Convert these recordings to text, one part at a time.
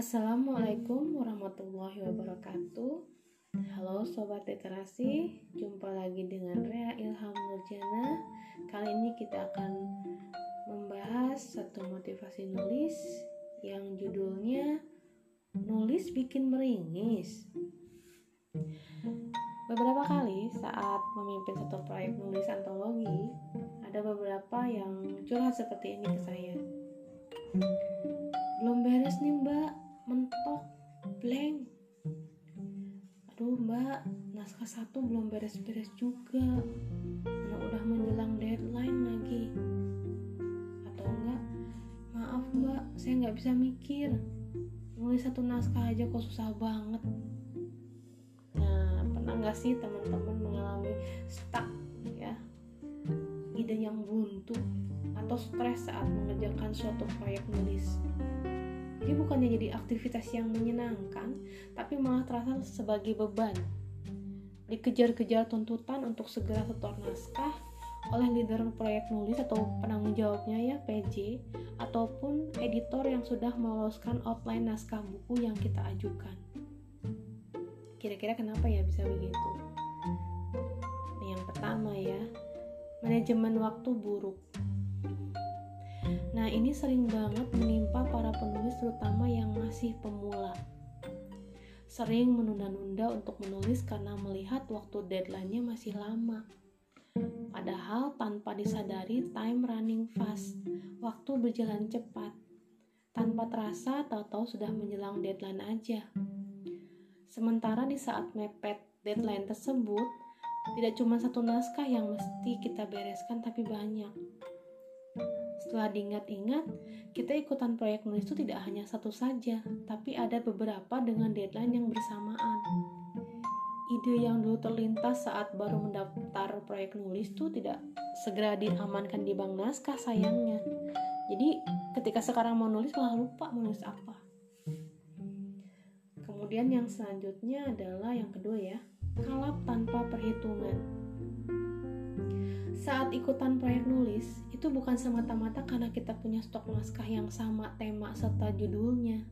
Assalamualaikum warahmatullahi wabarakatuh. Halo Sobat Literasi. Jumpa lagi dengan Rea Ilham Nurjana. Kali ini kita akan membahas satu motivasi nulis Yang judulnya Nulis bikin meringis. Beberapa kali saat memimpin satu proyek nulis antologi Ada beberapa yang curhat seperti ini ke saya. Belum beres nih mbak mentok blank. Aduh mbak naskah satu belum beres-beres juga. Karena udah menjelang deadline lagi. Atau enggak maaf mbak saya nggak bisa mikir. Nulis satu naskah aja kok susah banget. Nah pernah nggak sih teman-teman mengalami stuck ya? Ide yang buntu atau stres saat mengerjakan suatu proyek nulis jadi bukannya jadi aktivitas yang menyenangkan, tapi malah terasa sebagai beban. Dikejar-kejar tuntutan untuk segera setor naskah oleh leader proyek nulis atau penanggung jawabnya ya PJ ataupun editor yang sudah meloloskan outline naskah buku yang kita ajukan. Kira-kira kenapa ya bisa begitu? Yang pertama ya, manajemen waktu buruk. Nah, ini sering banget menimpa para penulis terutama yang masih pemula. Sering menunda-nunda untuk menulis karena melihat waktu deadline-nya masih lama. Padahal tanpa disadari time running fast, waktu berjalan cepat. Tanpa terasa, tahu-tahu sudah menjelang deadline aja. Sementara di saat mepet deadline tersebut, tidak cuma satu naskah yang mesti kita bereskan tapi banyak setelah diingat-ingat, kita ikutan proyek nulis itu tidak hanya satu saja, tapi ada beberapa dengan deadline yang bersamaan. Ide yang dulu terlintas saat baru mendaftar proyek nulis itu tidak segera diamankan di bank naskah sayangnya. Jadi ketika sekarang mau nulis malah lupa menulis apa. Kemudian yang selanjutnya adalah yang kedua ya, kalap tanpa perhitungan. Saat ikutan proyek nulis, itu bukan semata-mata karena kita punya stok naskah yang sama tema serta judulnya,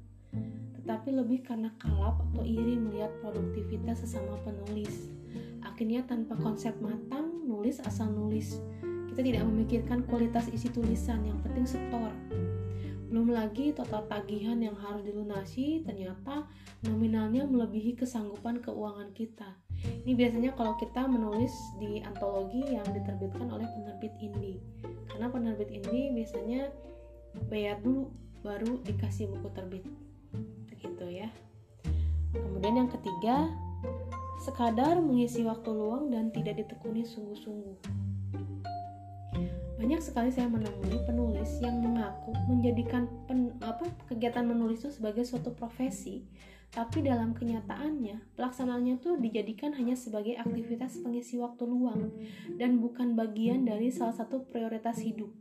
tetapi lebih karena kalap atau iri melihat produktivitas sesama penulis. Akhirnya tanpa konsep matang, nulis asal nulis. Kita tidak memikirkan kualitas isi tulisan, yang penting setor. Belum lagi total tagihan yang harus dilunasi ternyata nominalnya melebihi kesanggupan keuangan kita. Ini biasanya kalau kita menulis di antologi yang diterbitkan oleh penerbit indie. Karena penerbit indie biasanya bayar dulu baru dikasih buku terbit. Begitu ya. Kemudian yang ketiga, sekadar mengisi waktu luang dan tidak ditekuni sungguh-sungguh. Banyak sekali saya menemui penulis yang mengaku menjadikan pen, apa, kegiatan menulis itu sebagai suatu profesi, tapi dalam kenyataannya pelaksanaannya tuh dijadikan hanya sebagai aktivitas pengisi waktu luang dan bukan bagian dari salah satu prioritas hidup.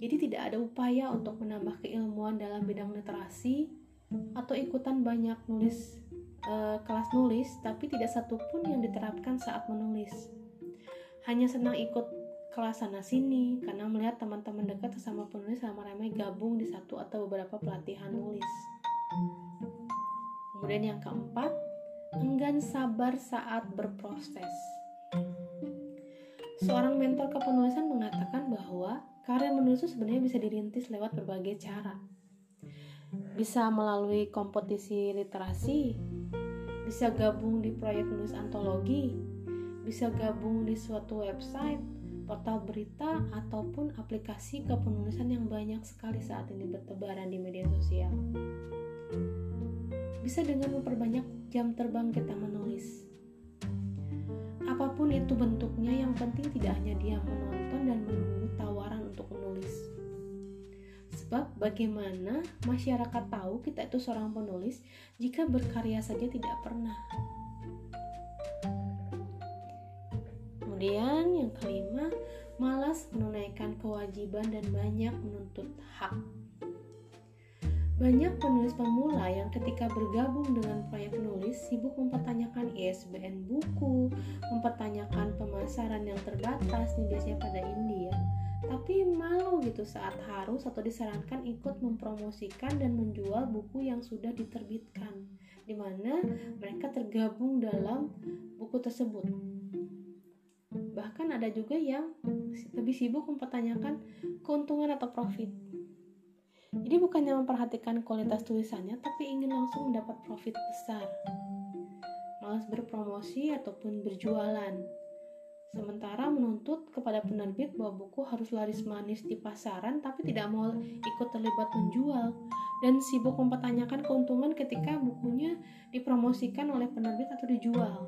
Jadi tidak ada upaya untuk menambah keilmuan dalam bidang literasi atau ikutan banyak nulis e, kelas nulis, tapi tidak satupun yang diterapkan saat menulis. Hanya senang ikut kelas sana sini karena melihat teman-teman dekat sesama penulis ramai-ramai gabung di satu atau beberapa pelatihan nulis. Kemudian yang keempat, enggan sabar saat berproses. Seorang mentor kepenulisan mengatakan bahwa karya menulis itu sebenarnya bisa dirintis lewat berbagai cara. Bisa melalui kompetisi literasi, bisa gabung di proyek nulis antologi, bisa gabung di suatu website, portal berita ataupun aplikasi kepenulisan yang banyak sekali saat ini bertebaran di media sosial. Bisa dengan memperbanyak jam terbang kita menulis. Apa pun itu bentuknya, yang penting tidak hanya dia menonton dan menunggu tawaran untuk menulis. Sebab bagaimana masyarakat tahu kita itu seorang penulis jika berkarya saja tidak pernah Kemudian yang kelima, malas menunaikan kewajiban dan banyak menuntut hak. Banyak penulis pemula yang ketika bergabung dengan proyek penulis sibuk mempertanyakan ISBN buku, mempertanyakan pemasaran yang terbatas nih biasanya pada India. Tapi malu gitu saat harus atau disarankan ikut mempromosikan dan menjual buku yang sudah diterbitkan di mana mereka tergabung dalam buku tersebut. Bahkan ada juga yang lebih sibuk mempertanyakan keuntungan atau profit. Jadi bukannya memperhatikan kualitas tulisannya tapi ingin langsung mendapat profit besar. Malas berpromosi ataupun berjualan Sementara menuntut kepada penerbit bahwa buku harus laris manis di pasaran tapi tidak mau ikut terlibat menjual dan sibuk mempertanyakan keuntungan ketika bukunya dipromosikan oleh penerbit atau dijual.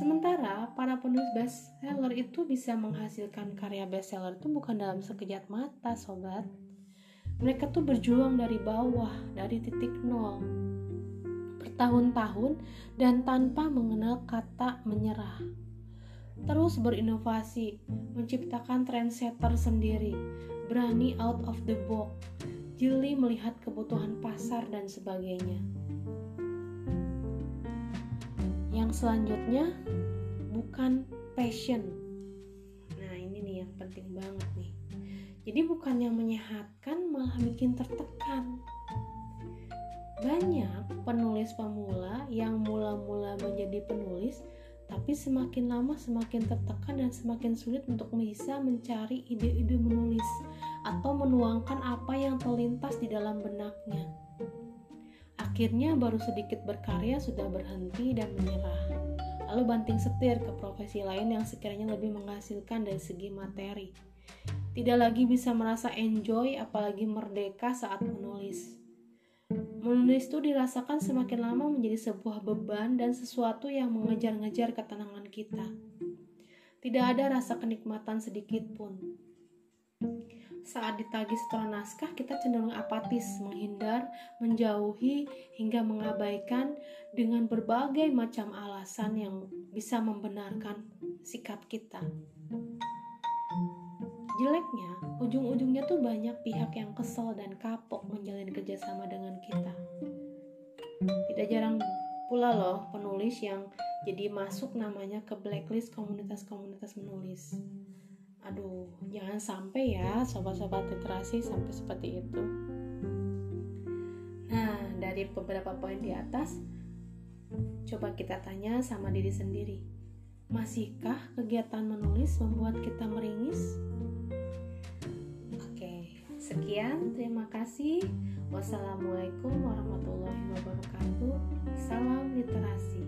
Sementara para penulis bestseller itu bisa menghasilkan karya bestseller itu bukan dalam sekejap mata, sobat. Mereka tuh berjuang dari bawah, dari titik nol, bertahun-tahun dan tanpa mengenal kata menyerah. Terus berinovasi, menciptakan trendsetter sendiri, berani out of the box, jeli melihat kebutuhan pasar dan sebagainya. Yang selanjutnya bukan passion. Nah, ini nih yang penting banget nih. Jadi bukan yang menyehatkan malah bikin tertekan. Banyak penulis pemula yang mula-mula menjadi penulis, tapi semakin lama semakin tertekan dan semakin sulit untuk bisa mencari ide-ide menulis atau menuangkan apa yang terlintas di dalam benaknya. Akhirnya baru sedikit berkarya sudah berhenti dan menyerah. Lalu banting setir ke profesi lain yang sekiranya lebih menghasilkan dari segi materi. Tidak lagi bisa merasa enjoy apalagi merdeka saat menulis Menulis itu dirasakan semakin lama menjadi sebuah beban dan sesuatu yang mengejar-ngejar ketenangan kita. Tidak ada rasa kenikmatan sedikit pun. Saat ditagih setelah naskah, kita cenderung apatis, menghindar, menjauhi, hingga mengabaikan dengan berbagai macam alasan yang bisa membenarkan sikap kita. Jeleknya, ujung-ujungnya tuh banyak pihak yang kesel dan kapok menjalin kerjasama dengan kita. Tidak jarang pula loh penulis yang jadi masuk namanya ke blacklist komunitas-komunitas menulis. Aduh, jangan sampai ya sobat-sobat literasi sampai seperti itu. Nah, dari beberapa poin di atas, coba kita tanya sama diri sendiri. Masihkah kegiatan menulis membuat kita meringis? Sekian, terima kasih. Wassalamualaikum warahmatullahi wabarakatuh. Salam literasi.